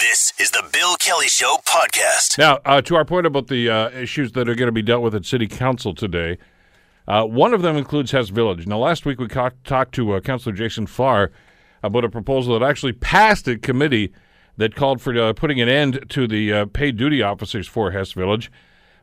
This is the Bill Kelly Show podcast. Now, uh, to our point about the uh, issues that are going to be dealt with at City Council today, uh, one of them includes Hess Village. Now, last week we talked to uh, Councillor Jason Farr about a proposal that actually passed a committee that called for uh, putting an end to the uh, paid duty officers for Hess Village.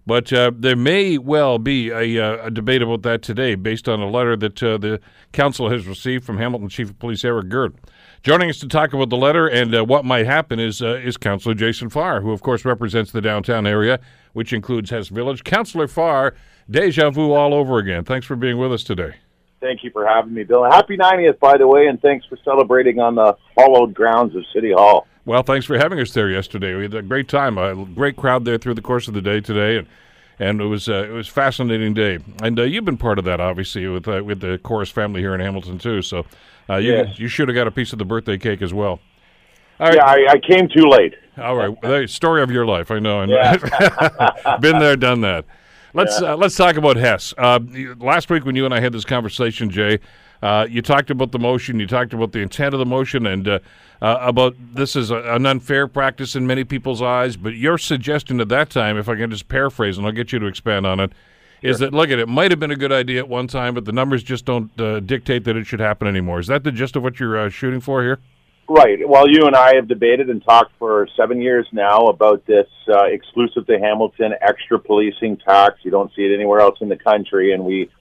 But uh, there may well be a, uh, a, debate about that today based on a letter that uh, the council has received from Hamilton Chief of Police Eric Girt. Joining us to talk about the letter and uh, what might happen is uh, is Councillor Jason Farr, who of course represents the downtown area, which includes Hess Village. Councillor Farr, deja vu all over again. Thanks for being with us today. Thank you for having me, Bill. Happy 90th, by the way, and thanks for celebrating on the hallowed grounds of City Hall. Well, thanks for having us there yesterday. We had a great time, a great crowd there through the course of the day today, and and it was uh, it was a fascinating day. And uh, you've been part of that, obviously, with uh, with the Corus family here in Hamilton too. So uh, you Yes. you should have got a piece of the birthday cake as well. Yeah, I, I came too late. All right, the story of your life, I know, and Yeah. been there, done that. Let's uh, let's talk about Hess. Uh, last week when you and I had this conversation, Jay, uh, you talked about the motion, you talked about the intent of the motion, and uh, uh, about this is a, an unfair practice in many people's eyes. But your suggestion at that time, if I can just paraphrase, and I'll get you to expand on it, is that look at it might have been a good idea at one time, but the numbers just don't uh, dictate that it should happen anymore. Is that the gist of what you're uh, shooting for here? Right. Well, you and I have debated and talked for seven years now about this uh, exclusive to Hamilton extra policing tax. You don't see it anywhere else in the country, and we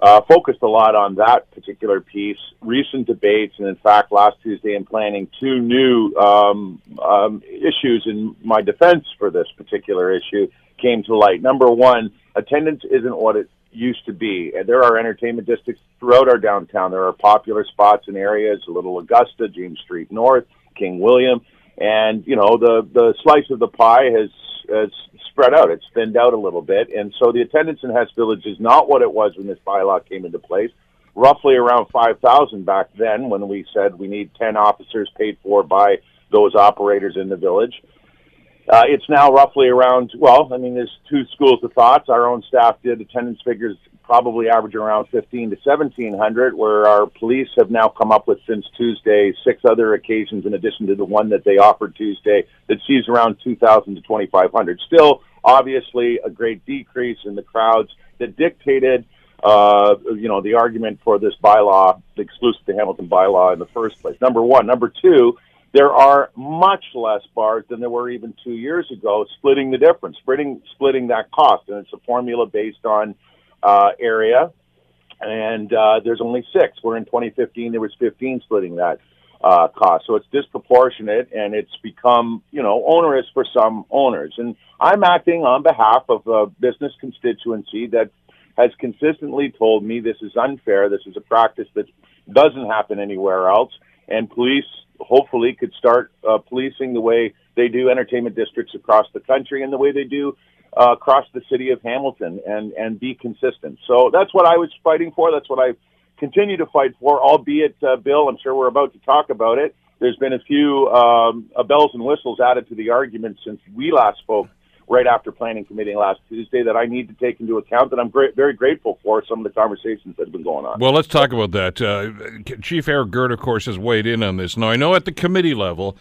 uh, focused a lot on that particular piece. Recent debates, and in fact, last Tuesday in planning, two new um, um, issues in my defense for this particular issue came to light. Number one, attendance isn't what it used to be. And there are entertainment districts throughout our downtown. There are popular spots and areas, Little Augusta, James Street North, King William, and you know the the slice of the pie has has spread out. It's thinned out a little bit, and so the attendance in Hess Village is not what it was when this bylaw came into place. Roughly around five thousand back then, when we said we need ten officers paid for by those operators in the village. Uh, it's now roughly around, well, I mean, there's two schools of thoughts. Our own staff did attendance figures probably average around 15 to 1700, where our police have now come up with since Tuesday six other occasions in addition to the one that they offered Tuesday that sees around 2000 to 2500. Still, obviously, a great decrease in the crowds that dictated uh, you know, the argument for this bylaw, the exclusive to Hamilton bylaw in the first place. Number one. Number two, there are much less bars than there were even two years ago, splitting the difference, splitting, splitting that cost. And it's a formula based on uh, area. And uh, there's only six. Where in 2015 there was 15 splitting that uh, cost. So it's disproportionate and it's become, you know, onerous for some owners. And I'm acting on behalf of a business constituency that has consistently told me this is unfair. This is a practice that doesn't happen anywhere else. And police hopefully could start uh, policing the way they do entertainment districts across the country and the way they do uh, across the city of Hamilton and, and be consistent. So that's what I was fighting for. That's what I continue to fight for, albeit, uh, Bill, I'm sure we're about to talk about it. There's been a few um, uh, bells and whistles added to the argument since we last spoke right after planning committee last Tuesday that I need to take into account that I'm great, very grateful for some of the conversations that have been going on. Well, let's talk about that. Uh, Chief Eric Girt, of course, has weighed in on this. Now, I know at the committee level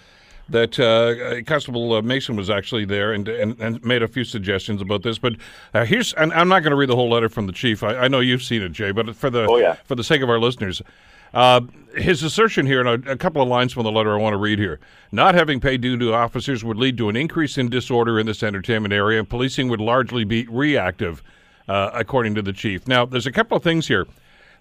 that uh, Constable uh, Mason was actually there and, and, and made a few suggestions about this. But uh, here's, and I'm not going to read the whole letter from the chief. I, I know you've seen it, Jay, but for the Oh, yeah. for the sake of our listeners. Uh, his assertion here, and a, a couple of lines from the letter I want to read here. Not having paid due to officers would lead to an increase in disorder in this entertainment area, and policing would largely be reactive, uh, according to the chief. Now, there's a couple of things here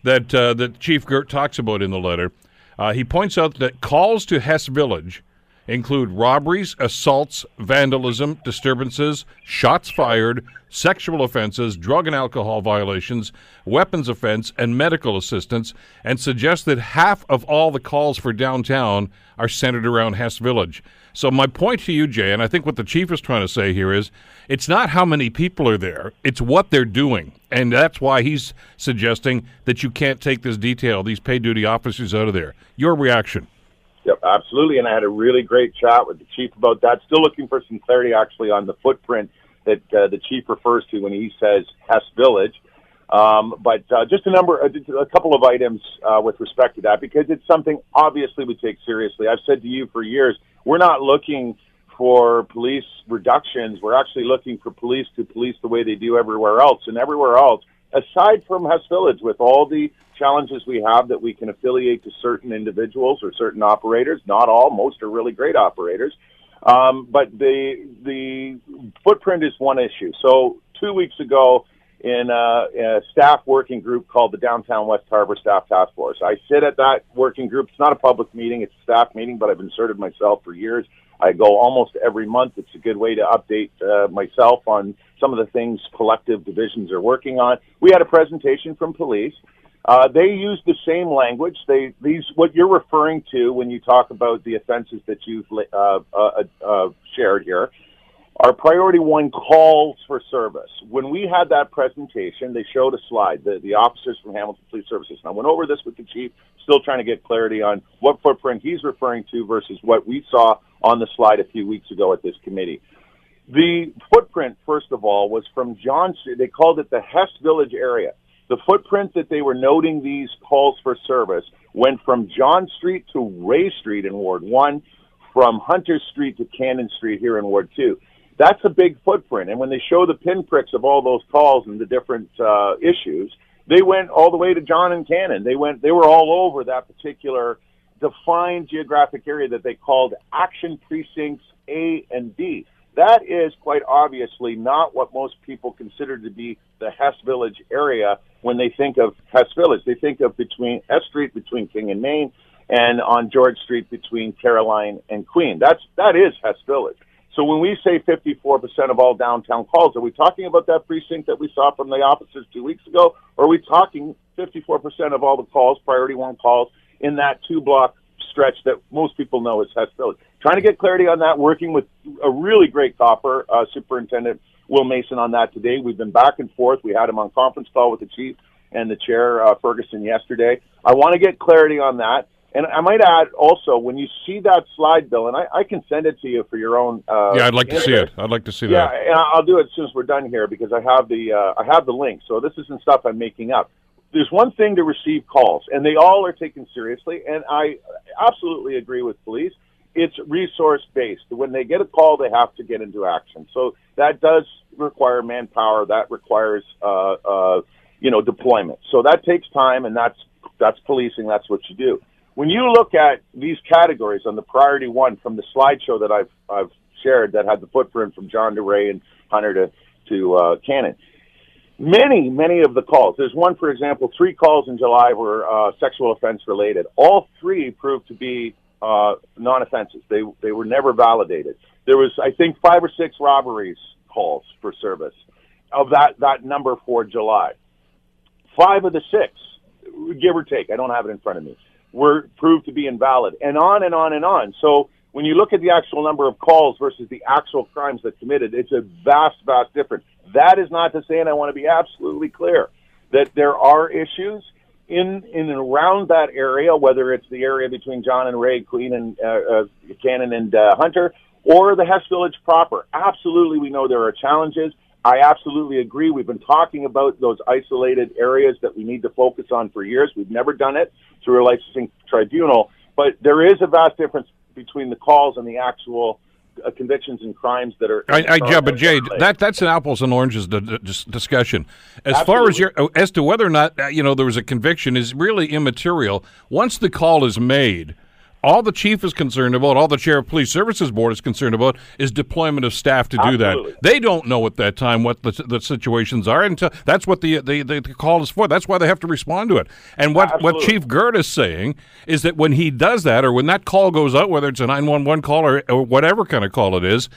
that uh, that Chief Girt talks about in the letter. Uh, he points out that calls to Hess Village include robberies, assaults, vandalism, disturbances, shots fired, sexual offenses, drug and alcohol violations, weapons offense, and medical assistance, and suggests that half of all the calls for downtown are centered around Hess Village. So my point to you, Jay, and I think what the chief is trying to say here is, it's not how many people are there; it's what they're doing, and that's why he's suggesting that you can't take this detail, these paid duty officers, out of there. Your reaction? Yep, absolutely. And I had a really great chat with the chief about that. Still looking for some clarity, actually, on the footprint that uh, the chief refers to when he says Hess Village. Um, but uh, just a number, a, a couple of items uh, with respect to that, because it's something obviously we take seriously. I've said to you for years, we're not looking for police reductions. We're actually looking for police to police the way they do everywhere else. And everywhere else, aside from Hess Village, with all the challenges we have that we can affiliate to certain individuals or certain operators, not all, most are really great operators. Um, but the the footprint is one issue. So two weeks ago, in a, a, staff working group called the Downtown West Harbour Staff Task Force. I sit at that working group. It's not a public meeting; it's a staff meeting, but I've inserted myself for years. I go almost every month. It's a good way to update uh, myself on some of the things collective divisions are working on. We had a presentation from police. Uh, they use the same language. They these what you're referring to when you talk about the offenses that you've uh, uh, uh, shared here are priority one calls for service. When we had that presentation, they showed a slide. The, the officers from Hamilton Police Services. And I went over this with the chief, still trying to get clarity on what footprint he's referring to versus what we saw on the slide a few weeks ago at this committee. The footprint, first of all, was from John Street. They called it the Hess Village area. The footprint that they were noting these calls for service went from John Street to Ray Street in Ward 1, from Hunter Street to Cannon Street here in Ward 2 that's a big footprint. And when they show the pinpricks of all those calls and the different uh, issues, they went all the way to John and Cannon. They went, they were all over that particular defined geographic area that they called action precincts A and B. That is quite obviously not what most people consider to be the Hess Village area when they think of Hess Village. They think of between Hess Street between King and Main and on George Street between Caroline and Queen. That's that is Hess Village. So when we say 54% of all downtown calls, are we talking about that precinct that we saw from the officers two weeks ago? Or are we talking 54% of all the calls, priority one calls, in that two block stretch that most people know as Hess Village? Trying to get clarity on that, working with a really great copper, uh, Superintendent Will Mason on that today. We've been back and forth. We had him on conference call with the chief and the chair, uh, Ferguson, yesterday. I want to get clarity on that. And I might add also, when you see that slide, Bill, and I, I can send it to you for your own. Uh, yeah, I'd like to see it. I'd like to see yeah, that. Yeah, and I'll do it as soon as we're done here because I have the uh, I have the link. So this isn't stuff I'm making up. There's one thing to receive calls, and they all are taken seriously. And I absolutely agree with police. It's resource based. When they get a call, they have to get into action. So that does require manpower. That requires uh, uh, you know deployment. So that takes time, and that's that's policing. That's what you do when you look at these categories on the priority one from the slideshow that I've I've shared that had the footprint from John DeRay and Hunter to to uh, Cannon, many many of the calls. There's one, for example, three calls in July were uh, sexual offense related. All three proved to be uh, non-offenses. They they were never validated. There was I think five or six robberies calls for service of that that number for July. Five of the six, give or take. I don't have it in front of me were proved to be invalid, and on and on and on. So when you look at the actual number of calls versus the actual crimes that committed, it's a vast, vast difference. That is not to say, and I want to be absolutely clear, that there are issues in in and around that area, whether it's the area between John and Ray, Queen and uh, uh, Cannon and uh, Hunter, or the Hess Village proper. Absolutely, we know there are challenges. I absolutely agree. We've been talking about those isolated areas that we need to focus on for years. We've never done it through a licensing tribunal, but there is a vast difference between the calls and the actual uh, convictions and crimes that are. I, I yeah, but Jay, that that's an apples and oranges discussion. As Absolutely. far as your as to whether or not uh, you know there was a conviction is really immaterial. Once the call is made all the chief is concerned about, all the chair of police services board is concerned about, is deployment of staff to do Absolutely. that. They don't know at that time what the, the situations are, and that's what the, the, the call is for. That's why they have to respond to it. And what, what Chief Girt is saying is that when he does that, or when that call goes out, whether it's a 911 call or, or whatever kind of call it is,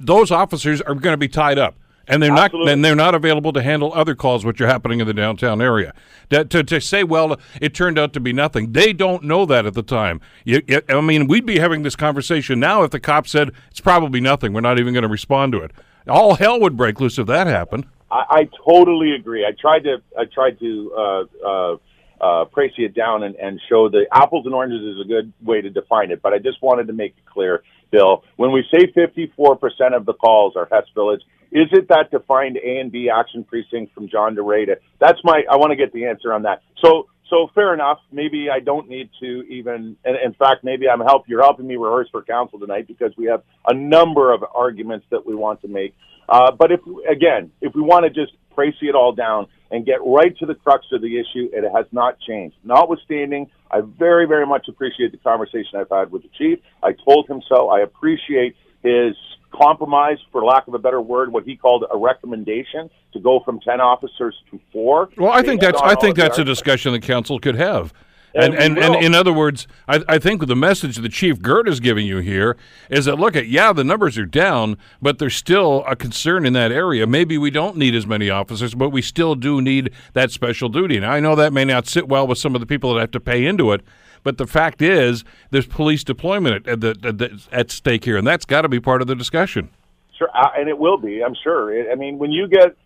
those officers are going to be tied up and they're Absolutely. not and they're not available to handle other calls which are happening in the downtown area. To, to, to, say, well, it turned out to be nothing. They don't know that at the time. You, you, I mean, we'd be having this conversation now if the cop said it's probably nothing. We're not even going to respond to it. All hell would break loose if that happened. I, I totally agree. I tried to I tried to uh, uh, uh, it down and, and show the apples and oranges is a good way to define it. But I just wanted to make it clear Bill. When we say 54% of the calls are Hess Village, is it that defined A and B action precinct from John DeRata? That's my. I want to get the answer on that. So, so fair enough. Maybe I don't need to even. And in fact, maybe I'm help. You're helping me rehearse for council tonight because we have a number of arguments that we want to make. Uh, but if again, if we want to just Tracy it all down and get right to the crux of the issue. It has not changed. Notwithstanding, I very, very much appreciate the conversation I've had with the chief. I told him so. I appreciate his compromise, for lack of a better word, what he called a recommendation to go from ten officers to four. Well, I think that's I think that's a discussion the council could have. And, and, and, in other words, I, I think the message the Chief Girt is giving you here is that look at yeah the numbers are down, but there's still a concern in that area. Maybe we don't need as many officers, but we still do need that special duty. Now I know that may not sit well with some of the people that have to pay into it, but the fact is there's police deployment at, at, at, at stake here, and that's got to be part of the discussion. Sure, and it will be. I'm sure. I mean, when you get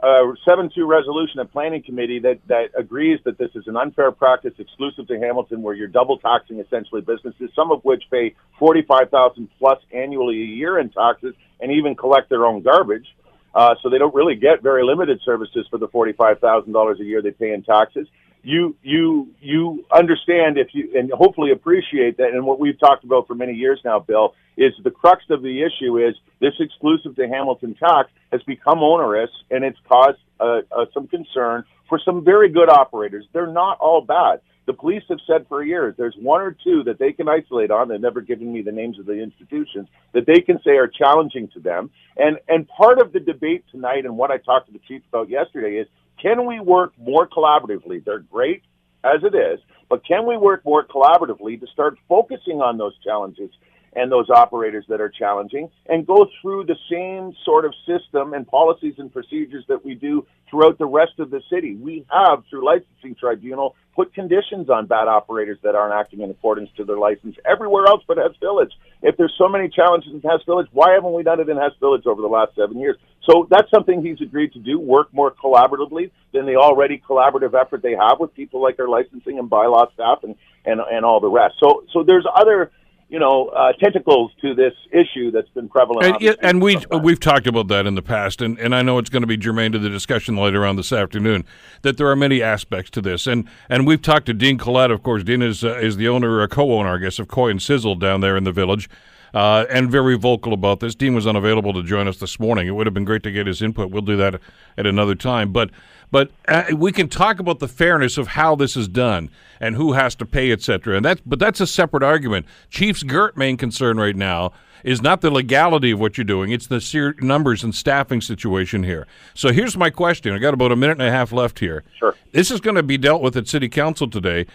a 7-2 resolution at planning committee that, that agrees that this is an unfair practice exclusive to Hamilton where you're double taxing essentially businesses, some of which pay 45000 plus annually a year in taxes and even collect their own garbage. Uh, so they don't really get very limited services for the $45,000 a year they pay in taxes you you you understand if you and hopefully appreciate that and what we've talked about for many years now bill is the crux of the issue is this exclusive to hamilton tax has become onerous and it's caused uh, uh, some concern for some very good operators. They're not all bad. The police have said for years there's one or two that they can isolate on they've never given me the names of the institutions that they can say are challenging to them. And and part of the debate tonight and what i talked to the chief about yesterday is can we work more collaboratively? They're great as it is, but can we work more collaboratively to start focusing on those challenges and those operators that are challenging and go through the same sort of system and policies and procedures that we do throughout the rest of the city. We have, through licensing tribunal, put conditions on bad operators that aren't acting in accordance to their license everywhere else but Hess Village. If there's so many challenges in Hess Village, why haven't we done it in Hess Village over the last seven years? So that's something he's agreed to do, work more collaboratively than the already collaborative effort they have with people like our licensing and bylaw staff and, and, and all the rest. So, so there's other you know, uh, tentacles to this issue that's been prevalent. And, and we we've talked about that in the past, and, and I know it's going to be germane to the discussion later on this afternoon. That there are many aspects to this, and and we've talked to Dean Collette. Of course, Dean is uh, is the owner, or co-owner, I guess, of Koi and Sizzle down there in the village. Uh, and very vocal about this. Dean was unavailable to join us this morning. It would have been great to get his input. We'll do that at another time. But but uh, we can talk about the fairness of how this is done and who has to pay, etc. And that's but that's a separate argument. Chief's Girt main concern right now is not the legality of what you're doing; it's the sheer numbers and staffing situation here. So here's my question: I got about a minute and a half left here. Sure. This is going to be dealt with at City Council today.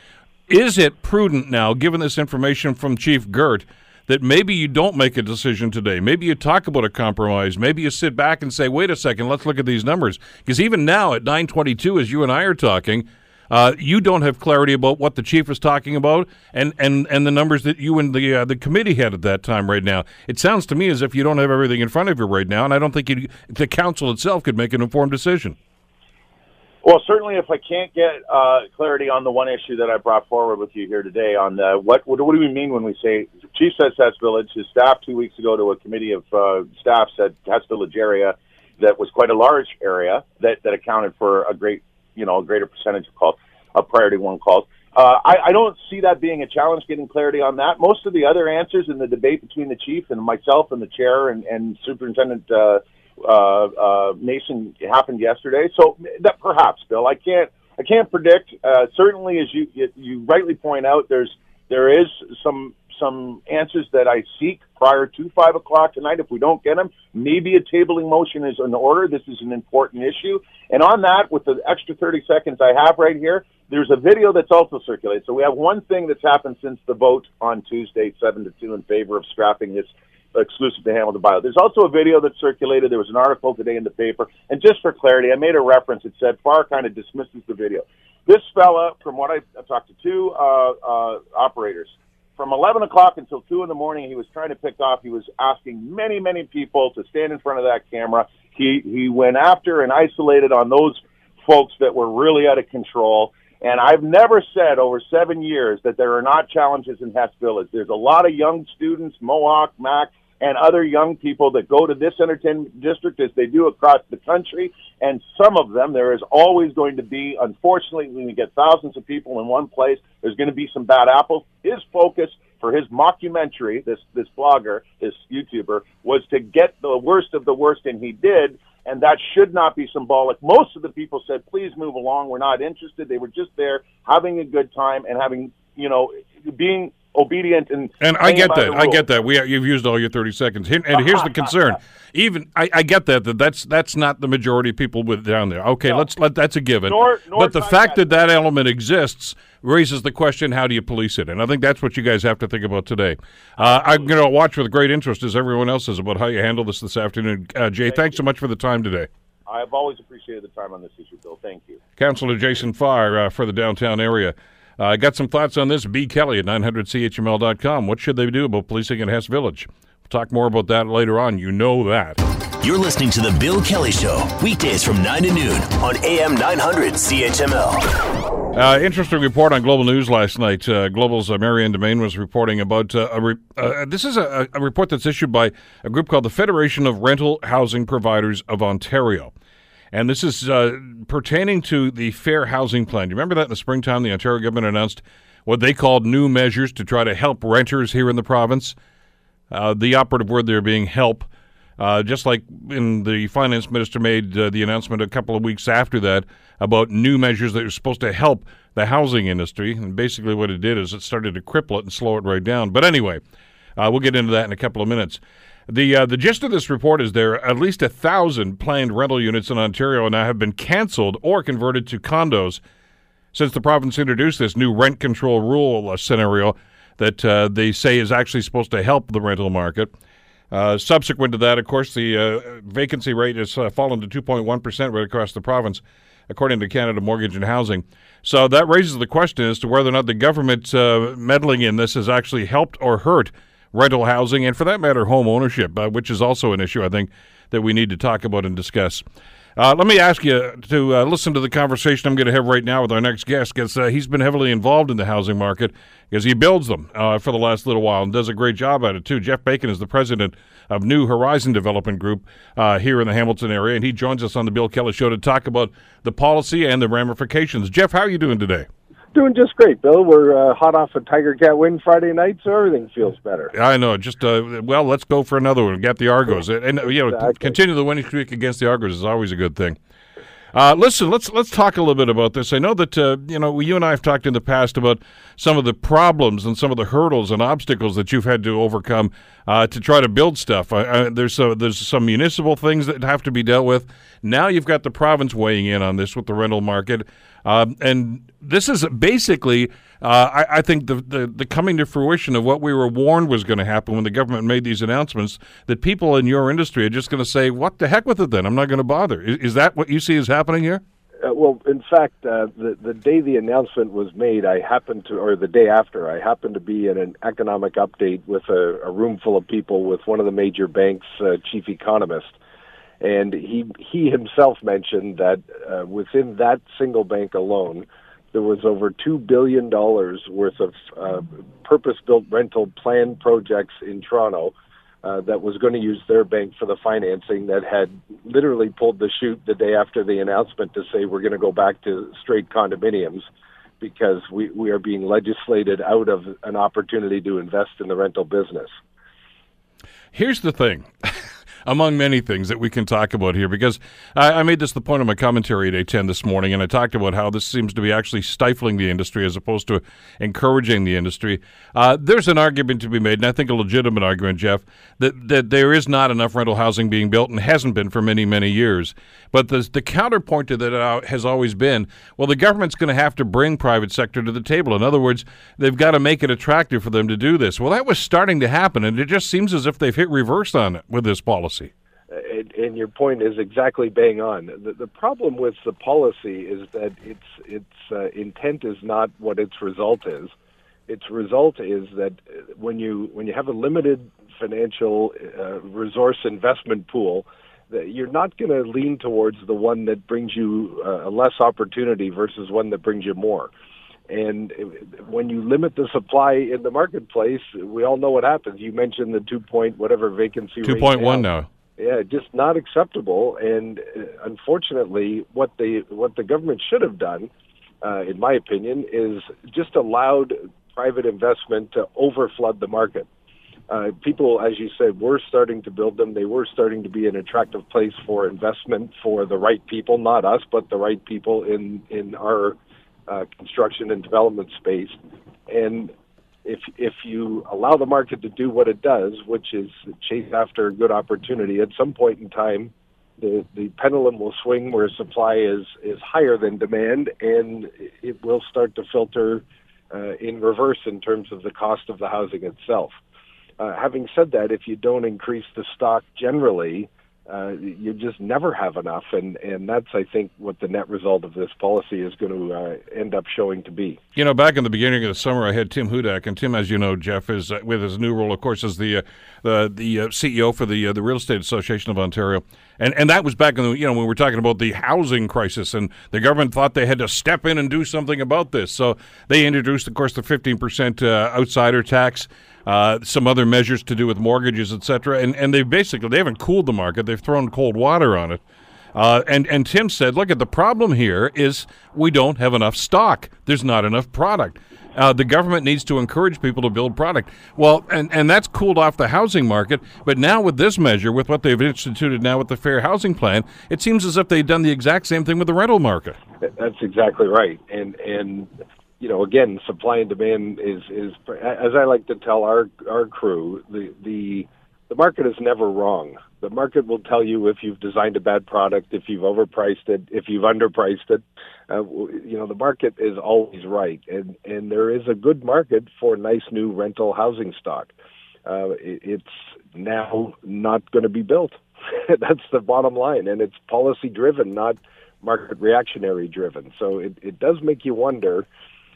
Is it prudent now, given this information from Chief Girt? That maybe you don't make a decision today. Maybe you talk about a compromise. Maybe you sit back and say, wait a second, let's look at these numbers. Because even now at 922, as you and I are talking, uh, you don't have clarity about what the chief is talking about and, and, and the numbers that you and the uh, the committee had at that time right now. It sounds to me as if you don't have everything in front of you right now, and I don't think you, the council itself could make an informed decision. Well, certainly, if I can't get uh, clarity on the one issue that I brought forward with you here today on what, what do we mean when we say Chief says Hess Village? His staff two weeks ago to a committee of uh, staff said Hess Village area that was quite a large area that, that accounted for a great, you know, a greater percentage of calls, of priority one calls. Uh, I, I don't see that being a challenge getting clarity on that. Most of the other answers in the debate between the chief and myself and the chair and, and Superintendent uh, uh, uh, Mason happened yesterday. So that perhaps, Bill, I can't I can't predict. Uh, certainly, as you you rightly point out, there's there is some some answers that I seek prior to five o'clock tonight. If we don't get them, maybe a tabling motion is in order. This is an important issue. And on that, with the extra 30 seconds I have right here, there's a video that's also circulated. So we have one thing that's happened since the vote on Tuesday, seven to two, in favor of scrapping this exclusive to Hamilton Bio. There's also a video that circulated. There was an article today in the paper. And just for clarity, I made a reference. It said Farr kind of dismisses the video. This fella, from what I, I talked to two uh, uh, operators, from 11 o'clock until 2 in the morning, he was trying to pick off. He was asking many, many people to stand in front of that camera. He, he went after and isolated on those folks that were really out of control. And I've never said over seven years that there are not challenges in Hess Village. There's a lot of young students, Mohawk, Mac, and other young people that go to this entertainment district as they do across the country. And some of them, there is always going to be, unfortunately, when you get thousands of people in one place, there's going to be some bad apples. His focus for his mockumentary, this, this blogger, this YouTuber, was to get the worst of the worst, and he did. And that should not be symbolic. Most of the people said, please move along. We're not interested. They were just there having a good time and having, you know, being obedient and and I get that. I get that. We you've used all your thirty seconds. And here's the concern. Even I, I, get that, that that's that's not the majority of people with down there. Okay, no. let's let that's a given. Nor, nor but the fact that that element exists raises the question: How do you police it? And I think that's what you guys have to think about today. Uh, I'm going to watch with great interest, as everyone else is, about how you handle this this afternoon. Uh, Jay, Thank thanks you. so much for the time today. I've always appreciated the time on this issue, Bill. Thank you. Councillor Jason Farr uh, for the downtown area. I uh, got some thoughts on this. B. Kelly at 900CHML.com. What should they do about policing in Hess Village? We'll talk more about that later on. You know that. You're listening to The Bill Kelly Show, weekdays from 9 to noon on AM 900 CHML. Uh, interesting report on Global News last night. Uh, Global's uh, Marianne Domain was reporting about uh, a re- uh, this is a, a report that's issued by a group called the Federation of Rental Housing Providers of Ontario. And this is uh, pertaining to the Fair Housing Plan. Do you remember that in the springtime, the Ontario government announced what they called new measures to try to help renters here in the province? Uh, the operative word there being help. Uh, just like in the finance minister made uh, the announcement a couple of weeks after that about new measures that are supposed to help the housing industry. And basically, what it did is it started to cripple it and slow it right down. But anyway, uh, we'll get into that in a couple of minutes. The uh, the gist of this report is there are at least a thousand planned rental units in Ontario now have been canceled or converted to condos since the province introduced this new rent control rule uh, scenario that uh, they say is actually supposed to help the rental market. Uh, subsequent to that, of course, the uh, vacancy rate has uh, fallen to 2.1 percent right across the province, according to Canada Mortgage and Housing. So that raises the question as to whether or not the government meddling in this has actually helped or hurt rental housing, and for that matter, home ownership, uh, which is also an issue I think that we need to talk about and discuss. Uh, let me ask you to uh, listen to the conversation I'm going to have right now with our next guest because uh, he's been heavily involved in the housing market because he builds them uh, for the last little while and does a great job at it too. Jeff Paikin is the president of New Horizon Development Group uh, here in the Hamilton area, and he joins us on the Bill Kelly Show to talk about the policy and the ramifications. Jeff, how are you doing today? Doing just great, Bill. We're uh, hot off a Tiger Cat win Friday night, so everything feels better. I know. Just uh, well, let's go for another one. Get the Argos, and you know, exactly. continue the winning streak against the Argos is always a good thing. Uh, listen, let's let's talk a little bit about this. I know that uh, you know you and I have talked in the past about some of the problems and some of the hurdles and obstacles that you've had to overcome uh, to try to build stuff. there's so, there's some municipal things that have to be dealt with. Now you've got the province weighing in on this with the rental market. Um, and this is basically, uh, I, I, think, the, the, the, coming to fruition of what we were warned was going to happen when the government made these announcements that people in your industry are just going to say, what the heck with it then? I'm not going to bother. Is, is, that what you see is happening here? Uh, well, in fact, uh, the the day the announcement was made, I happened to, or the day after, I happened to be in an economic update with a, a room full of people with one of the major banks' uh, chief economists, and he he himself mentioned that uh, within that single bank alone, there was over two billion dollars worth of uh, purpose-built rental plan projects in Toronto uh, that was going to use their bank for the financing. That had literally pulled the chute the day after the announcement to say we're going to go back to straight condominiums because we we are being legislated out of an opportunity to invest in the rental business. Here's the thing. among many things that we can talk about here, because I, I made this the point of my commentary at 810 this morning, and I talked about how this seems to be actually stifling the industry as opposed to encouraging the industry. Uh, there's an argument to be made, and I think a legitimate argument, Jeff, that, that there is not enough rental housing being built and hasn't been for many, many years. But the, the counterpoint to that uh, has always been, well, the government's going to have to bring private sector to the table. In other words, they've got to make it attractive for them to do this. Well, that was starting to happen, and it just seems as if they've hit reverse on it with this policy policy. And your point is exactly bang on. The, the problem with the policy is that its its uh, intent is not what its result is. Its result is that when you when you have a limited financial uh, resource investment pool, you're not going to lean towards the one that brings you uh, less opportunity versus one that brings you more. And when you limit the supply in the marketplace, we all know what happens. You mentioned the two point whatever vacancy. Two point one now. Yeah, just not acceptable. And uh, unfortunately, what the what the government should have done, uh, in my opinion, is just allowed private investment to overflood the market uh, people, as you said, were starting to build them. They were starting to be an attractive place for investment for the right people, not us, but the right people in in our uh, construction and development space. And if if you allow the market to do what it does, which is chase after a good opportunity, at some point in time, the the pendulum will swing where supply is is higher than demand, and it will start to filter uh, in reverse in terms of the cost of the housing itself. Uh, having said that, if you don't increase the stock generally, uh, you just never have enough, and and that's I think what the net result of this policy is going to uh, end up showing to be. You know, back in the beginning of the summer, I had Tim Hudak, and Tim, as you know, Jeff is uh, with his new role, of course, as the uh, the the uh, CEO for the the Real Estate Association of Ontario, and and that was back in the you know when we were talking about the housing crisis, and the government thought they had to step in and do something about this, so they introduced, of course, the fifteen percent outsider tax uh, some other measures to do with mortgages, et cetera. And, and they basically they haven't cooled the market; they've thrown cold water on it. Uh, and and Tim said, look at the problem here is we don't have enough stock. There's not enough product. Uh, the government needs to encourage people to build product. Well, and, and that's cooled off the housing market. But now with this measure, with what they've instituted now with the Fair Housing Plan, it seems as if they've done the exact same thing with the rental market. That's exactly right. And and you know, again, supply and demand is is as I like to tell our our crew, the the the market is never wrong. The market will tell you if you've designed a bad product, if you've overpriced it, if you've underpriced it. Uh, you know, the market is always right, and and there is a good market for nice new rental housing stock. Uh, it, it's now not going to be built. That's the bottom line, and it's policy driven, not market reactionary driven. So it, it does make you wonder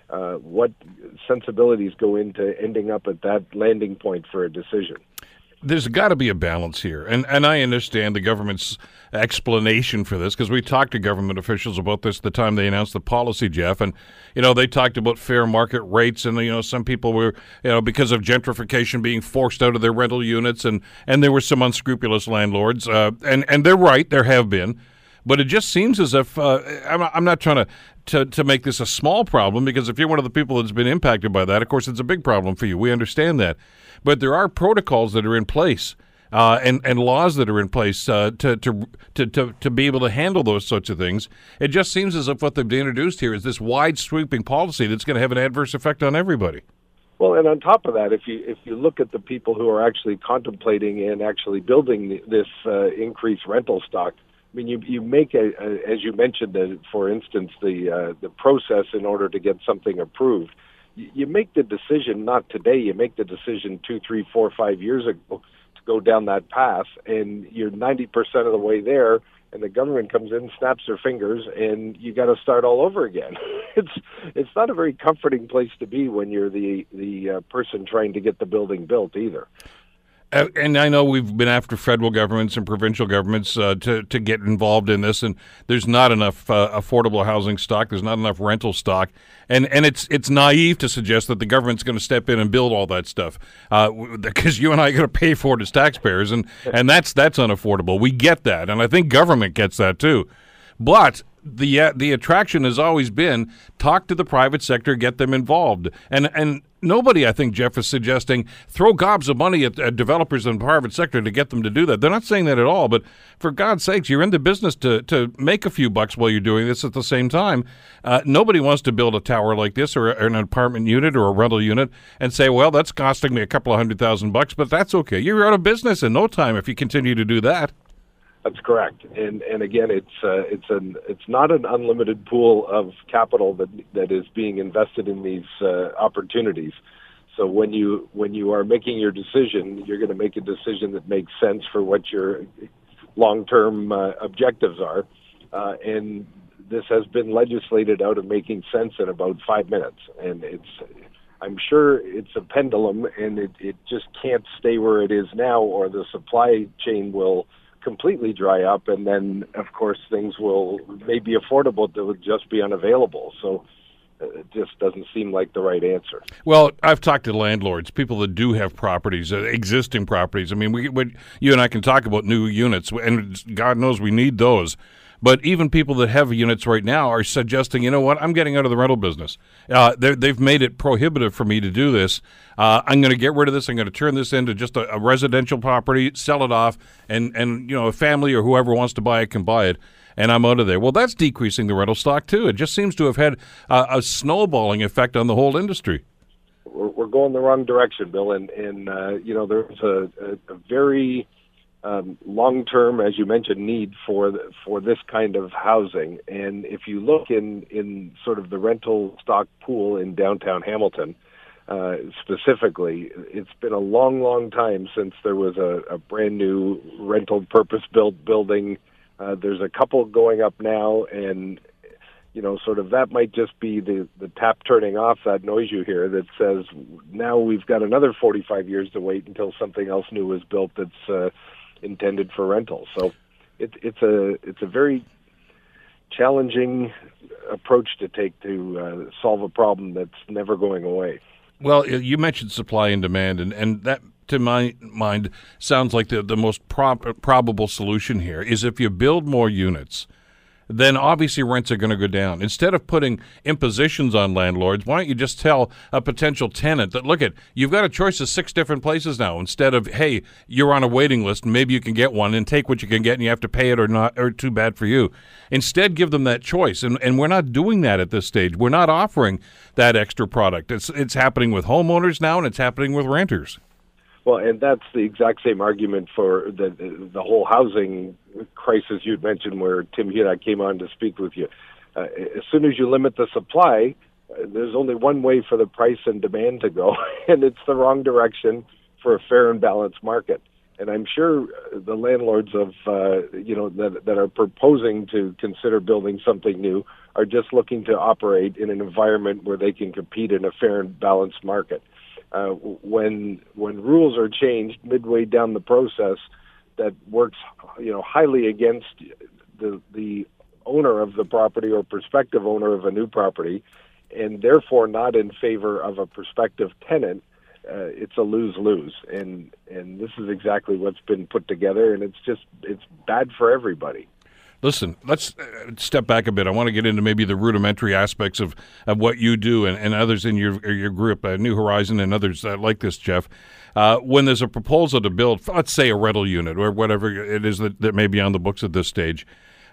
uh, what sensibilities go into ending up at that landing point for a decision. There's got to be a balance here, and and I understand the government's explanation for this because we talked to government officials about this the time they announced the policy, Jeff, and you know they talked about fair market rates, and you know some people were you know because of gentrification being forced out of their rental units, and and there were some unscrupulous landlords, uh, and and they're right, there have been. But it just seems as if uh, I'm, I'm not trying to, to, to make this a small problem because if you're one of the people that's been impacted by that, of course, it's a big problem for you. We understand that. But there are protocols that are in place. Uh, and and laws that are in place uh, to, to to to be able to handle those sorts of things. It just seems as if what they've introduced here is this wide sweeping policy that's going to have an adverse effect on everybody. Well, and on top of that, if you if you look at the people who are actually contemplating and actually building this uh, increased rental stock, I mean, you you make a, a as you mentioned, uh, for instance, the uh, the process in order to get something approved. You, you make the decision not today. You make the decision two, three, four, five years ago to go down that path, and you're ninety percent of the way there. And the government comes in, snaps their fingers, and you got to start all over again. it's it's not a very comforting place to be when you're the the uh, person trying to get the building built either. Uh, and I know we've been after federal governments and provincial governments uh, to to get involved in this, and there's not enough uh, affordable housing stock. There's not enough rental stock, and and it's it's naive to suggest that the government's going to step in and build all that stuff because uh, you and I are going to pay for it as taxpayers, and and that's that's unaffordable. We get that, and I think government gets that too, but the uh, the attraction has always been talk to the private sector, get them involved, and and nobody, I think, Jeff is suggesting throw gobs of money at, at, developers in private sector to get them to do that. They're not saying that at all. But for God's sakes, you're in the business to, to make a few bucks while you're doing this at the same time. Uh, nobody wants to build a tower like this or, or, an apartment unit or a rental unit and say, well, that's costing me a couple of hundred thousand bucks, but that's okay. You're out of business in no time if you continue to do that. That's correct, and and again, it's uh, it's an it's not an unlimited pool of capital that that is being invested in these uh, opportunities. So when you when you are making your decision, you're going to make a decision that makes sense for what your long-term uh, objectives are, uh, and this has been legislated out of making sense in about five minutes, and it's. I'm sure it's a pendulum, and it, it just can't stay where it is now, or the supply chain will completely dry up, and then of course things will may be affordable that would just be unavailable. So uh, it just doesn't seem like the right answer. Well, I've talked to landlords, people that do have properties, uh, existing properties. I mean, we, we, you and I can talk about new units, and God knows we need those. But even people that have units right now are suggesting, you know what, I'm getting out of the rental business. Uh, they've made it prohibitive for me to do this. Uh, I'm going to get rid of this. I'm going to turn this into just a, a, residential property, sell it off, and and you know a family or whoever wants to buy it can buy it. And I'm out of there. Well, that's decreasing the rental stock too. It just seems to have had a snowballing effect on the whole industry. We're, we're going the wrong direction, Bill. And and uh, you know there's a, a, a very um, long-term, as you mentioned, need for the, for this kind of housing. And if you look in in sort of the rental stock pool in downtown Hamilton, uh, specifically, it's been a long, long time since there was a, a brand new rental purpose-built building. Uh, there's a couple going up now, and you know, sort of that might just be the the tap turning off that noise you hear that says now we've got another 45 years to wait until something else new is built that's uh, intended for rental. So it, it's a it's a very challenging approach to take to uh, solve a problem that's never going away. Well, you mentioned supply and demand, and, and that, to my mind, sounds like the, the most prob- probable solution here is if you build more units – then obviously rents are going to go down. Instead of putting impositions on landlords, why don't you just tell a potential tenant that, look at, you've got a choice of six different places now. Instead of, hey, you're on a waiting list, maybe you can get one and take what you can get and you have to pay it or not, or too bad for you. Instead, give them that choice. And, and we're not doing that at this stage. We're not offering that extra product. It's, it's happening with homeowners now and it's happening with renters. Well, and that's the exact same argument for the the whole housing crisis you'd mentioned, where Tim Hudak came on to speak with you. Uh, as soon as you limit the supply, uh, there's only one way for the price and demand to go, and it's the wrong direction for a fair and balanced market. And I'm sure the landlords of uh, you know that that are proposing to consider building something new are just looking to operate in an environment where they can compete in a fair and balanced market uh, when when rules are changed midway down the process that works you know highly against the the owner of the property or prospective owner of a new property and therefore not in favor of a prospective tenant uh, it's a lose lose and and this is exactly what's been put together and it's just it's bad for everybody Listen, let's uh, step back a bit. I want to get into maybe the rudimentary aspects of, of what you do and, and others in your your group, uh, New Horizon and others uh, like this, Jeff. Uh, when there's a proposal to build, let's say, a rental unit or whatever it is that, that may be on the books at this stage,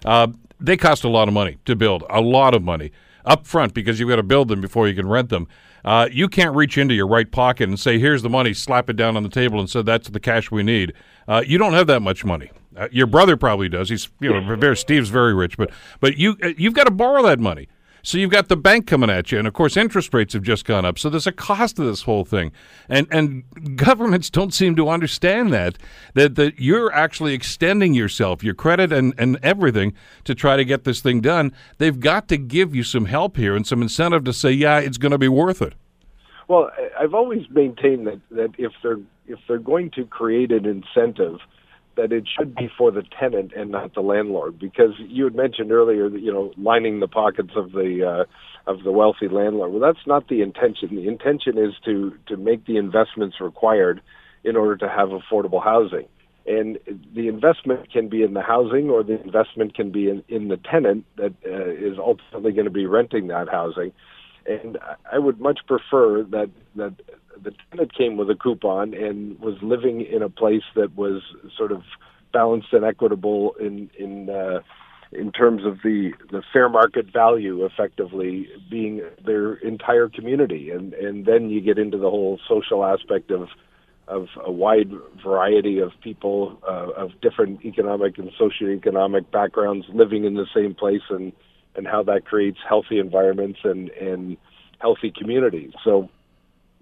uh, they cost a lot of money to build, a lot of money up front because you've got to build them before you can rent them. Uh, you can't reach into your right pocket and say, "Here's the money," slap it down on the table, and say, "That's the cash we need." you don't have that much money. Uh, your brother probably does. He's you know very, Steve's very rich, but but you uh, you've got to borrow that money. So you've got the bank coming at you, and of course interest rates have just gone up. So there's a cost to this whole thing, and and governments don't seem to understand that that that you're actually extending yourself, your credit, and and everything to try to get this thing done. They've got to give you some help here and some incentive to say, yeah, it's going to be worth it. Well, I've always maintained that that if they're if they're going to create an incentive that it should be for the tenant and not the landlord because you had mentioned earlier that you know lining the pockets of the uh, of the wealthy landlord. Well that's not the intention. The intention is to to make the investments required in order to have affordable housing. And the investment can be in the housing or the investment can be in, in the tenant that uh, is ultimately going to be renting that housing. And I would much prefer that that the tenant came with a coupon and was living in a place that was sort of balanced and equitable in in uh, in terms of the the fair market value effectively being their entire community. And and then you get into the whole social aspect of of a wide variety of people uh, of different economic and socioeconomic backgrounds living in the same place and and how that creates healthy environments and and healthy communities. So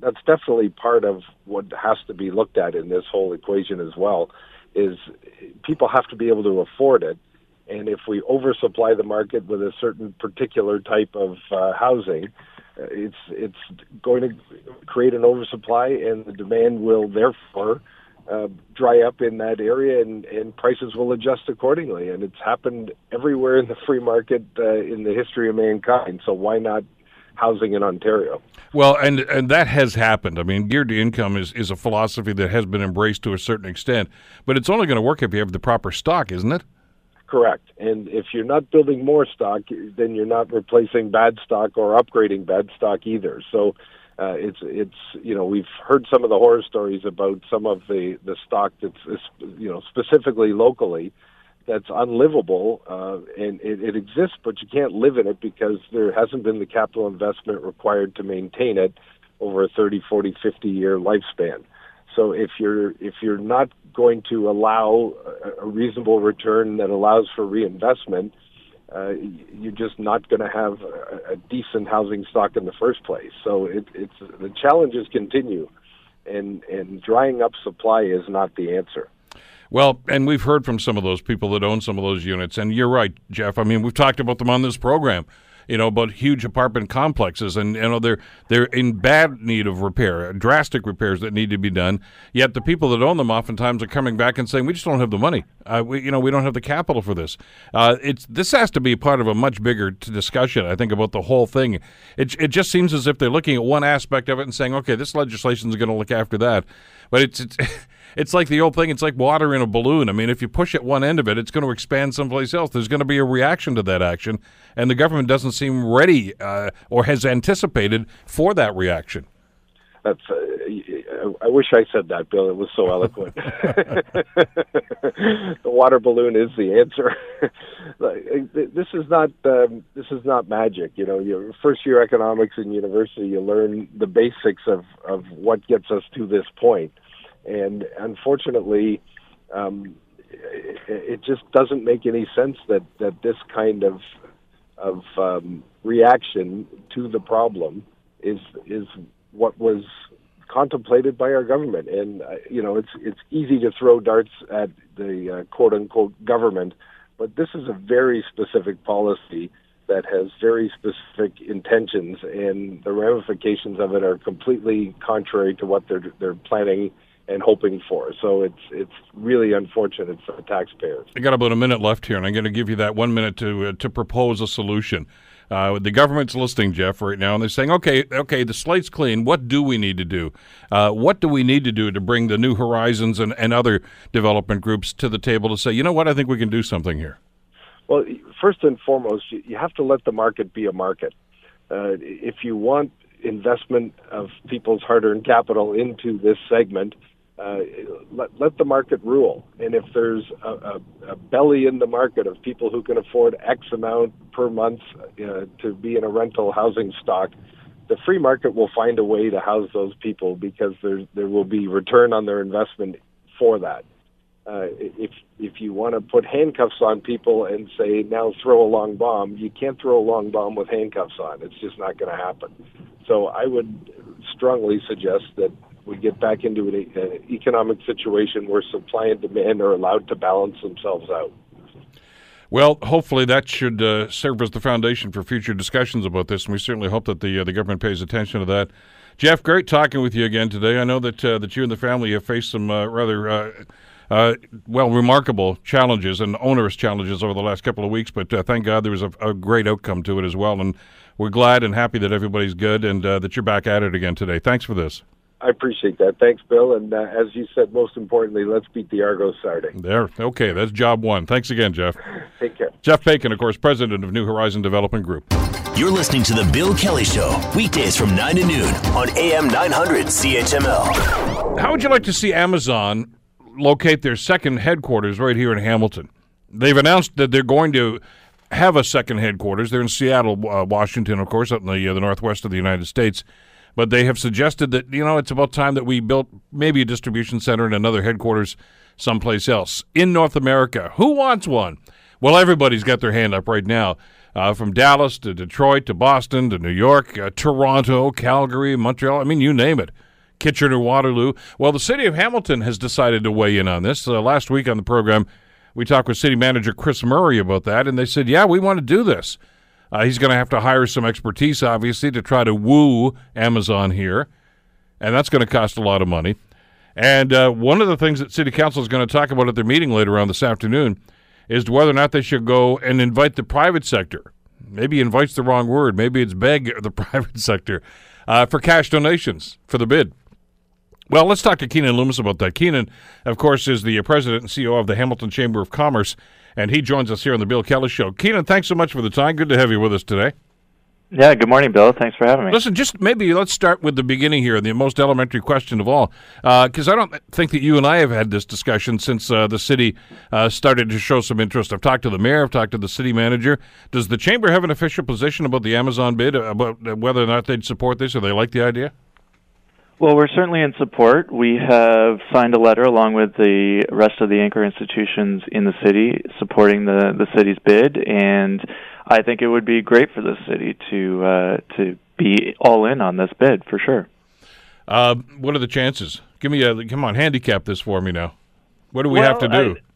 that's definitely part of what has to be looked at in this whole equation as well. Is people have to be able to afford it, and if we oversupply the market with a certain particular type of uh, housing, uh, it's it's going to create an oversupply, and the demand will therefore uh, dry up in that area, and, and prices will adjust accordingly. And it's happened everywhere in the free market uh, in the history of mankind. So why not housing in Ontario? Well, and and that has happened. I mean, geared to income is, is a philosophy that has been embraced to a certain extent, but it's only going to work if you have the proper stock, isn't it? Correct. And if you're not building more stock, then you're not replacing bad stock or upgrading bad stock either. So uh, it's it's you know we've heard some of the horror stories about some of the the stock that's you know specifically locally that's unlivable uh, and it, it exists, but you can't live in it because there hasn't been the capital investment required to maintain it over a 30, 40, 50 year lifespan. So if you're if you're not going to allow a reasonable return that allows for reinvestment, uh, you're just not going to have a, a, decent housing stock in the first place. So it, it's the challenges continue, and and drying up supply is not the answer. Well, and we've heard from some of those people that own some of those units, and you're right, Jeff. I mean, we've talked about them on this program you know, about huge apartment complexes, and you know they're they're in bad need of repair, drastic repairs that need to be done. Yet the people that own them oftentimes are coming back and saying, "We just don't have the money. Uh, we, you know, we don't have the capital for this." Uh, it's this has to be part of a much bigger discussion. I think about the whole thing. It it just seems as if they're looking at one aspect of it and saying, "Okay, this legislation is going to look after that," but it's it's. it's like the old thing. It's like water in a balloon. I mean, if you push at one end of it, it's going to expand someplace else. There's going to be a reaction to that action, and the government doesn't seem ready uh, or has anticipated for that reaction. That's. Uh, I wish I said that, Bill. It was so eloquent. the water balloon is the answer. this is not. Um, this is not magic. You know, your first year economics in university, you learn the basics of of what gets us to this point and unfortunately, um, it, just doesn't make any sense that that this kind of of um, reaction to the problem is is what was contemplated by our government. And uh, you know, it's it's easy to throw darts at the uh, quote unquote government, but this is a very specific policy that has very specific intentions, and the ramifications of it are completely contrary to what they're they're planning and hoping for. So it's it's really unfortunate for the taxpayers. I got about a minute left here, and I'm going to give you that one minute to uh, to propose a solution. Uh, the government's listening, Jeff, right now, and they're saying, "Okay, okay, the slate's clean. What do we need to do? Uh, what do we need to do to bring the New Horizons and, and other development groups to the table to say, you know what, I think we can do something here." Well, first and foremost, you have to let the market be a market. Uh, if you want investment of people's hard-earned capital into this segment, uh, let, let the market rule. And if there's a, a, a, belly in the market of people who can afford X amount per month uh, to be in a rental housing stock, the free market will find a way to house those people because there there will be return on their investment for that. Uh, if if you want to put handcuffs on people and say now throw a long bomb, you can't throw a long bomb with handcuffs on. It's just not going to happen. So I would strongly suggest that we get back into an, an economic situation where supply and demand are allowed to balance themselves out. Well, hopefully that should uh, serve as the foundation for future discussions about this, and we certainly hope that the uh, the government pays attention to that. Jeff, great talking with you again today. I know that uh, that you and the family have faced some uh, rather uh, uh, well remarkable challenges and onerous challenges over the last couple of weeks, but thank God there was a, a, great outcome to it as well, and we're glad and happy that everybody's good and that you're back at it again today. Thanks for this. I appreciate that. Thanks, Bill. And uh, as you said, most importantly, let's beat the Argos Saturday. There. Okay, that's job one. Thanks again, Jeff. Take care. Jeff Paikin, of course, president of New Horizon Development Group. You're listening to The Bill Kelly Show, weekdays from 9 to noon on AM 900 CHML. How would you like to see Amazon locate their second headquarters right here in Hamilton? They've announced that they're going to have a second headquarters. They're in Seattle, uh, Washington, of course, up in the, uh, the northwest of the United States. But they have suggested that, you know, it's about time that we built maybe a distribution center and another headquarters someplace else in North America. Who wants one? Well, everybody's got their hand up right now. Uh, from Dallas to Detroit to Boston to New York, uh, Toronto, Calgary, Montreal, I mean, you name it. Kitchener, Waterloo. Well, the city of Hamilton has decided to weigh in on this. Uh, last week on the program, we talked with city manager Chris Murray about that, and they said, yeah, we want to do this. Uh, he's going to have to hire some expertise, obviously, to try to woo Amazon here, and that's going to cost a lot of money. And uh, one of the things that City Council is going to talk about at their meeting later on this afternoon is whether or not they should go and invite the private sector. Maybe invite's the wrong word. Maybe it's beg the private sector uh, for cash donations for the bid. Well, let's talk to Keenan Loomis about that. Keenan, of course, is the president and CEO of the Hamilton Chamber of Commerce, and he joins us here on the Bill Kelly Show. Keenan, thanks so much for the time. Good to have you with us today. Yeah, good morning, Bill. Thanks for having me. Listen, just maybe let's start with the beginning here, the most elementary question of all, because uh, I don't think that you and I have had this discussion since uh, the city uh, started to show some interest. I've talked to the mayor, I've talked to the city manager. Does the chamber have an official position about the Amazon bid, about whether or not they'd support this, or they like the idea? Well, we're certainly in support. We have signed a letter along with the rest of the anchor institutions in the city supporting the, the city's bid, and I think it would be great for the city to uh, to be all in on this bid for sure. Uh, what are the chances? Give me a come on, handicap this for me now. What do we well, have to do? I,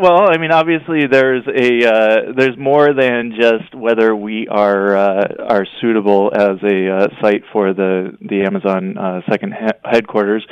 well, I mean, obviously, there's a uh, there's more than just whether we are uh, are suitable as a uh, site for the the Amazon uh, second he- headquarters.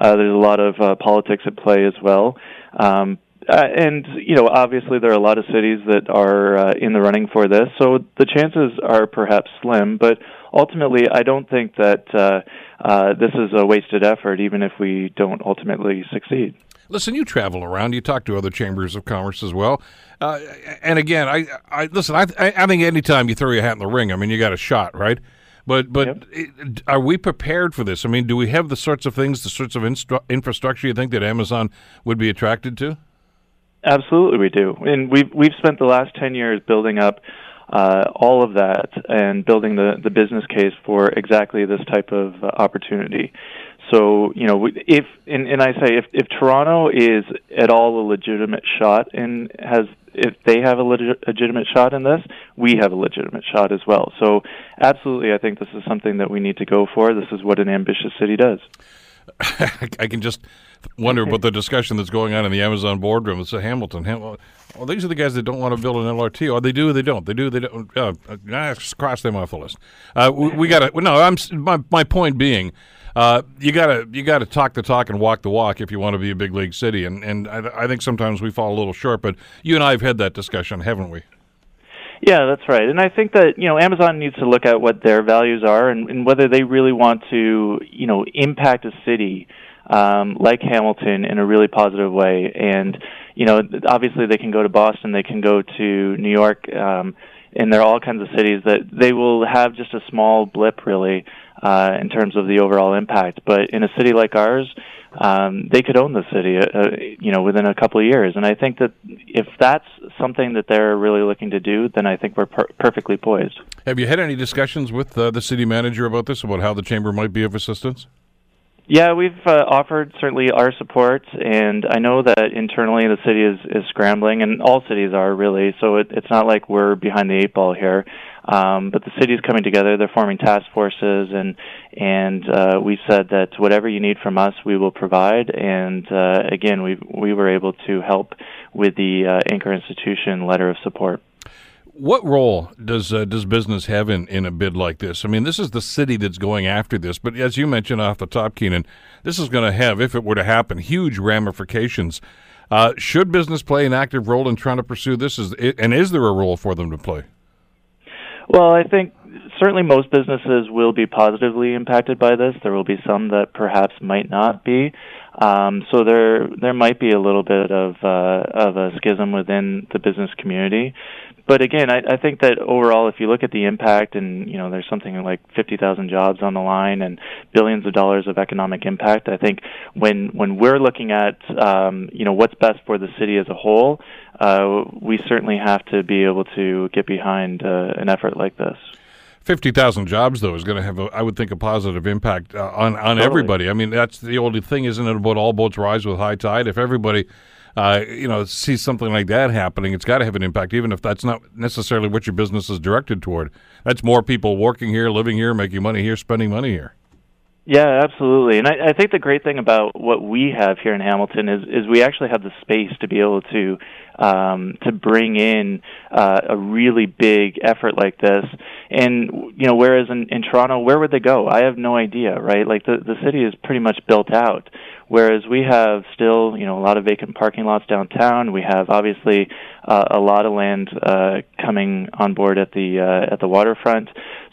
Uh, there's a lot of uh, politics at play as well. Um, uh, and you know, obviously, there are a lot of cities that are uh, in the running for this, so the chances are perhaps slim. But ultimately, I don't think that uh, uh, this is a wasted effort, even if we don't ultimately succeed. Listen, you travel around. You talk to other chambers of commerce as well. Uh, and again, I, I listen. I, I think anytime you throw your hat in the ring, I mean, you got a shot, right? But but yep. it, are we prepared for this? I mean, do we have the sorts of things, the sorts of instru- infrastructure you think that Amazon would be attracted to? Absolutely, we do, and we've we've spent the last ten years building up uh, all of that and building the the business case for exactly this type of uh, opportunity. So you know, if and, and I say if if Toronto is at all a legitimate shot and has if they have a legit, legitimate shot in this, we have a legitimate shot as well. So absolutely, I think this is something that we need to go for. This is what an ambitious city does. I can just wonder about the discussion that's going on in the Amazon boardroom. It's a Hamilton. Ham- well, these are the guys that don't want to build an LRT. Or oh, they do, or they don't. They do, they don't. Uh, uh, cross them off the list. Uh, we, we got to. No, I'm. My my point being, uh, you gotta you gotta talk the talk and walk the walk if you want to be a big league city. And and I, I think sometimes we fall a little short. But you and I have had that discussion, haven't we? Yeah, that's right. And I think that, you know, Amazon needs to look at what their values are and, and whether they really want to, you know, impact a city um, like Hamilton in a really positive way. And, you know, obviously they can go to Boston, they can go to New York, um, and there are all kinds of cities that they will have just a small blip really uh, in terms of the overall impact. But in a city like ours, um, they could own the city, uh, uh, you know, within a couple of years. And I think that if that's something that they're really looking to do, then I think we're per- perfectly poised. Have you had any discussions with uh, the city manager about this, about how the chamber might be of assistance? Yeah, we've uh, offered certainly our support, and I know that internally the city is, is scrambling, and all cities are really. So it, it's not like we're behind the eight ball here. Um, but the city is coming together. They're forming task forces, and and uh, we said that whatever you need from us, we will provide. And uh, again, we we were able to help with the uh, anchor institution letter of support. What role does uh, does business have in, in a bid like this? I mean, this is the city that's going after this, but as you mentioned off the top, Keenan, this is going to have, if it were to happen, huge ramifications. Uh, should business play an active role in trying to pursue this? Is, and is there a role for them to play? Well, I think certainly most businesses will be positively impacted by this. There will be some that perhaps might not be. Um, so there there might be a little bit of uh, of a schism within the business community. But again, I, I think that overall, if you look at the impact, and you know, there's something like 50,000 jobs on the line and billions of dollars of economic impact. I think when when we're looking at um, you know what's best for the city as a whole, uh, we certainly have to be able to get behind uh, an effort like this. Fifty thousand jobs, though, is going to have, a, I would think, a positive impact uh, on on totally. everybody. I mean, that's the old thing, isn't it? About all boats rise with high tide. If everybody, uh, you know, see something like that happening, it's got to have an impact, even if that's not necessarily what your business is directed toward. That's more people working here, living here, making money here, spending money here. Yeah, absolutely. And I, I think the great thing about what we have here in Hamilton is is we actually have the space to be able to um, to bring in uh, a really big effort like this. And you know, whereas in, in Toronto, where would they go? I have no idea. Right? Like the the city is pretty much built out. Whereas we have still, you know, a lot of vacant parking lots downtown. We have obviously uh, a lot of land uh, coming on board at the uh, at the waterfront,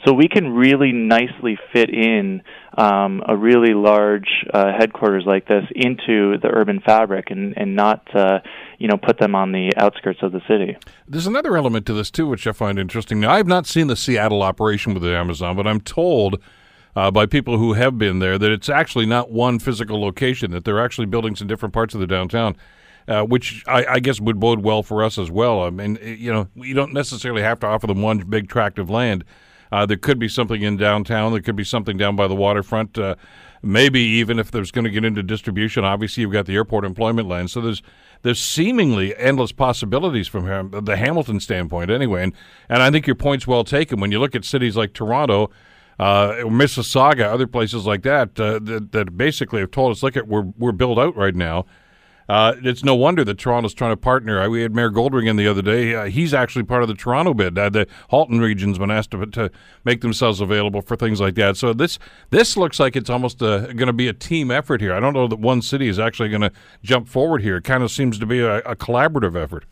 so we can really nicely fit in um, a really large uh, headquarters like this into the urban fabric and and not uh, you know put them on the outskirts of the city. There's another element to this too, which I find interesting. Now, I've not seen the Seattle operation with the Amazon, but I'm told uh, by people who have been there that it's actually not one physical location, that they're actually buildings in different parts of the downtown. Uh, which I, I, guess would bode well for us as well. I mean, you know, you don't necessarily have to offer them one big tract of land. Uh, there could be something in downtown. There could be something down by the waterfront. Uh, maybe even if there's going to get into distribution, obviously you've got the airport employment land. So there's there's seemingly endless possibilities from the Hamilton standpoint, anyway. And and I think your point's well taken. When you look at cities like Toronto uh, Mississauga, other places like that, uh, that, that basically have told us, look, at we're we're built out right now. Uh, it's no wonder that Toronto's trying to partner. We had Mayor Goldring in the other day. Uh, he's actually part of the Toronto bid. Uh, the Halton region's been asked to, to, make themselves available for things like that. So this this looks like it's almost uh, going to be a team effort here. I don't know that one city is actually going to jump forward here. It kind of seems to be a, a collaborative effort.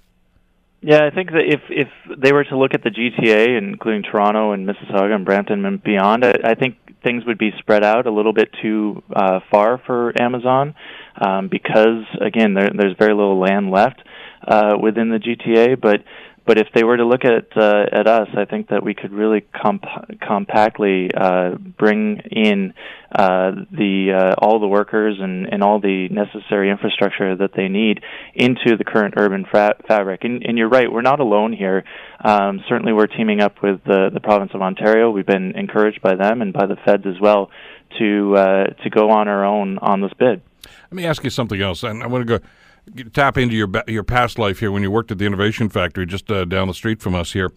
Yeah, I think that if if they were to look at the GTA, including Toronto and Mississauga and Brampton and beyond, I, I think things would be spread out a little bit too uh, far for Amazon um, because again, there, there's very little land left uh, within the GTA. But but if they were to look at uh, at us, I think that we could really comp- compactly uh, bring in uh, the uh, all the workers and, and all the necessary infrastructure that they need into the current urban fra- fabric. And, and you're right, we're not alone here. Um, certainly, we're teaming up with the, the province of Ontario. We've been encouraged by them and by the feds as well to uh, to go on our own on this bid. Let me ask you something else, and I want to go tap into your your past life here when you worked at the Innovation Factory just uh, down the street from us here.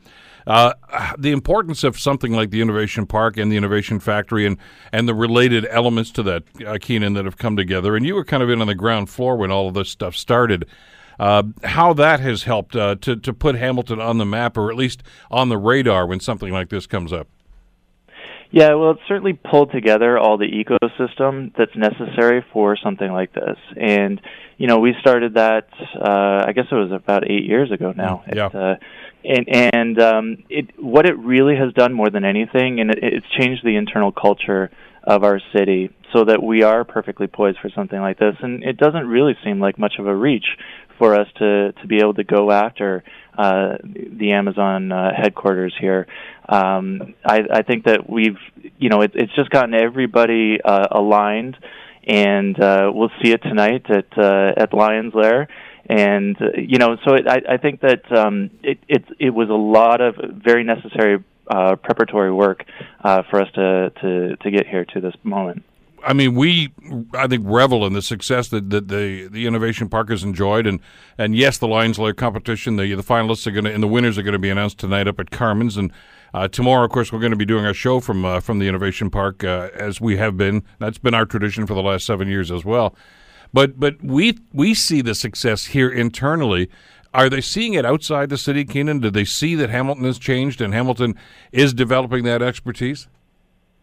Uh, the importance of something like the Innovation Park and the Innovation Factory and, and the related elements to that, uh, Keenan, that have come together. And you were kind of in on the ground floor when all of this stuff started. Uh, how that has helped uh, to, to put Hamilton on the map or at least on the radar when something like this comes up. Yeah, well, it's certainly pulled together all the ecosystem that's necessary for something like this. And, you know, we started that, uh, I guess it was about eight years ago now. Mm, yeah. It, uh, and and um, it, what it really has done more than anything, and it, it's changed the internal culture of our city so that we are perfectly poised for something like this. And it doesn't really seem like much of a reach for us to, to be able to go after uh, the Amazon uh, headquarters here. Um, I, I think that we've, you know, it, it's just gotten everybody uh, aligned, and uh, we'll see it tonight at uh, at Lions Lair. And uh, you know, so it, I, I think that um, it, it it was a lot of very necessary uh, preparatory work uh, for us to, to to get here to this moment. I mean, we I think revel in the success that, that the the innovation park has enjoyed, and and yes, the Lions Lair competition, the the finalists are going to and the winners are going to be announced tonight up at Carmen's, and uh, tomorrow, of course, we're going to be doing our show from uh, from the innovation park uh, as we have been. That's been our tradition for the last seven years as well. But but we we see the success here internally. Are they seeing it outside the city, Keenan? Do they see that Hamilton has changed and Hamilton is developing that expertise?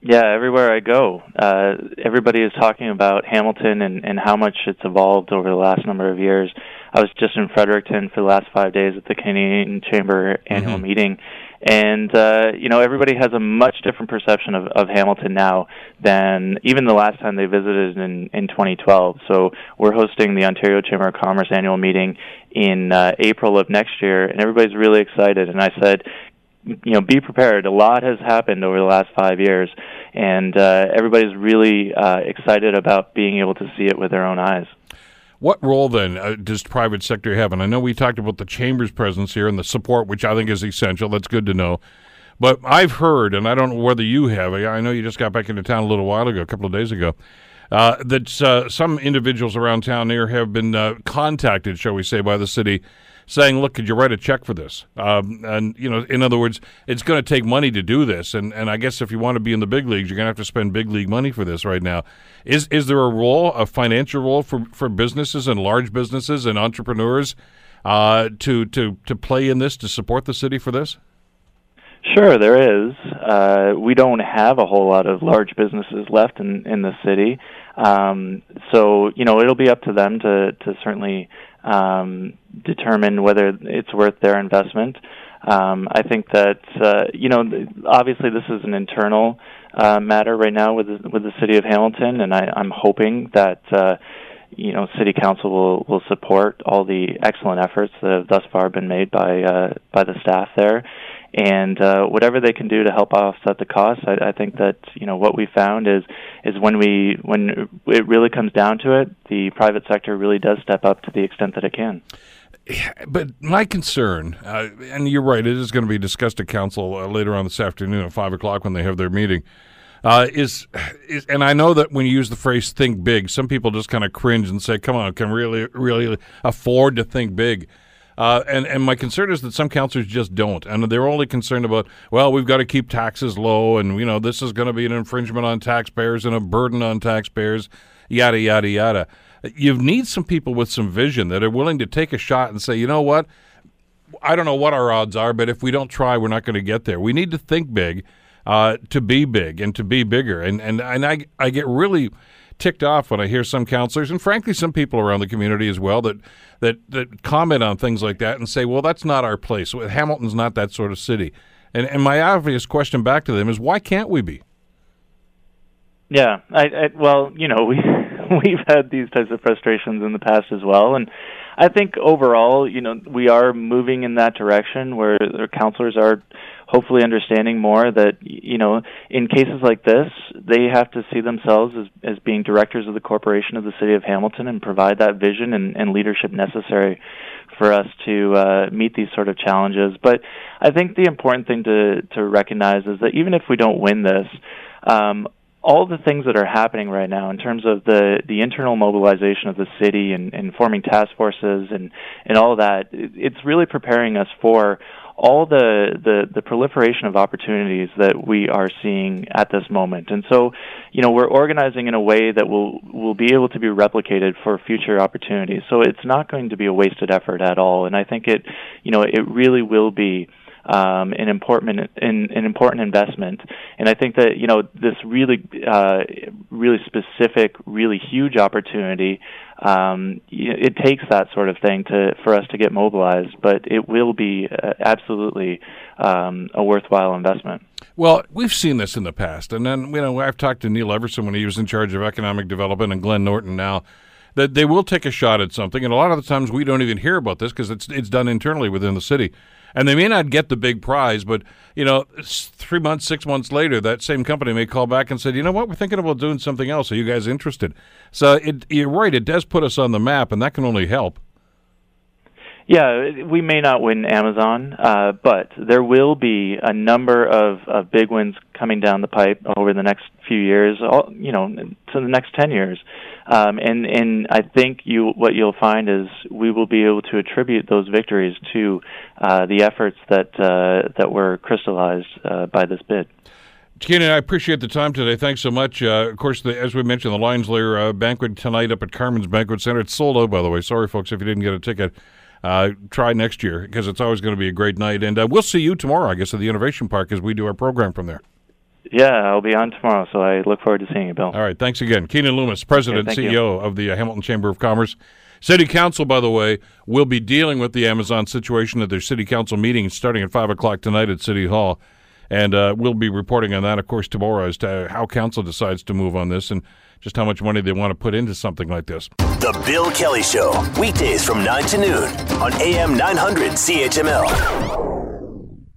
Yeah, everywhere I go, uh, everybody is talking about Hamilton and, and how much it's evolved over the last number of years. I was just in Fredericton for the last five days at the Canadian Chamber annual mm-hmm. meeting, and uh, you know everybody has a much different perception of, of Hamilton now than even the last time they visited in in 2012. So we're hosting the Ontario Chamber of Commerce annual meeting in uh, April of next year, and everybody's really excited. And I said, you know, be prepared. A lot has happened over the last five years, and uh, everybody's really uh, excited about being able to see it with their own eyes. What role then uh, does the private sector have? And I know we talked about the chamber's presence here and the support, which I think is essential. That's good to know. But I've heard, and I don't know whether you have. I know you just got back into town a little while ago, a couple of days ago. Uh, that uh, some individuals around town here have been uh, contacted, shall we say, by the city saying, "Look, could you write a check for this?" Um, and you know, in other words, it's going to take money to do this, and and I guess if you want to be in the big leagues, you're going to have to spend big league money for this right now. Is is there a role, a financial role for for businesses and large businesses and entrepreneurs uh, to to to play in this to support the city for this? Sure, there is. Uh, we don't have a whole lot of large businesses left in in the city, um, so you know it'll be up to them to to certainly um, determine whether it's worth their investment. Um, I think that uh, you know obviously this is an internal uh, matter right now with the, with the city of Hamilton, and I, I'm hoping that. Uh, you know, City Council will will support all the excellent efforts that have thus far been made by uh, by the staff there, and uh, whatever they can do to help offset the costs. I, I think that you know what we found is is when we when it really comes down to it, the private sector really does step up to the extent that it can. But my concern, uh, and you're right, it is going to be discussed at council uh, later on this afternoon at five o'clock when they have their meeting. Uh, is, is and I know that when you use the phrase "think big," some people just kind of cringe and say, "Come on, can really really afford to think big?" Uh, and and my concern is that some councillors just don't, and they're only concerned about well, we've got to keep taxes low, and you know this is going to be an infringement on taxpayers and a burden on taxpayers, yada yada yada. You need some people with some vision that are willing to take a shot and say, you know what, I don't know what our odds are, but if we don't try, we're not going to get there. We need to think big, uh, to be big and to be bigger, and and and I I get really ticked off when I hear some counselors and frankly some people around the community as well that that that comment on things like that and say, "Well, that's not our place. Hamilton's not that sort of city." And and my obvious question back to them is, why can't we be? Yeah, I, I well, you know, we we've had these types of frustrations in the past as well, and I think overall, you know, we are moving in that direction where the counselors are hopefully understanding more that you know in cases like this they have to see themselves as as being directors of the corporation of the city of Hamilton and provide that vision and, and leadership necessary for us to uh, meet these sort of challenges. But I think the important thing to to recognize is that even if we don't win this. Um, all the things that are happening right now in terms of the, the internal mobilization of the city and, and forming task forces and, and all that, it's really preparing us for all the, the, the proliferation of opportunities that we are seeing at this moment. And so, you know, we're organizing in a way that will will be able to be replicated for future opportunities. So it's not going to be a wasted effort at all. And I think it, you know, it really will be um, an important an, an important investment. And I think that you know this really uh, really specific, really huge opportunity. Um, it takes that sort of thing to for us to get mobilized, but it will be uh, absolutely um, a worthwhile investment. Well, we've seen this in the past, and then you know I've talked to Neil Everson when he was in charge of economic development, and Glenn Norton now that they will take a shot at something, and a lot of the times we don't even hear about this because it's it's done internally within the city and they may not get the big prize, but you know, three months, six months later, that same company may call back and say, you know what, we're thinking about doing something else. Are you guys interested? So it, you're right, it does put us on the map, and that can only help. Yeah, we may not win Amazon, uh, but there will be a number of, of big wins coming down the pipe over the next few years. All, you know, to the next ten years, um, and and I think you what you'll find is we will be able to attribute those victories to uh, the efforts that uh, that were crystallized uh, by this bid. Keenan, I appreciate the time today. Thanks so much. Uh, of course, the, as we mentioned, the Lions Lair uh, banquet tonight up at Carmen's Banquet Center. It's sold out, by the way. Sorry, folks, if you didn't get a ticket. Uh, try next year because it's always going to be a great night. And uh, we'll see you tomorrow, I guess, at the Innovation Park as we do our program from there. Yeah, I'll be on tomorrow, so I look forward to seeing you, Bill. All right, thanks again. Keenan Loomis, President okay, CEO you. of the uh, Hamilton Chamber of Commerce. City Council, by the way, will be dealing with the Amazon situation at their City Council meeting starting at 5 o'clock tonight at City Hall. And uh, we'll be reporting on that, of course, tomorrow as to how Council decides to move on this and just how much money they want to put into something like this. The Bill Kelly Show, weekdays from 9 to noon on AM 900 CHML.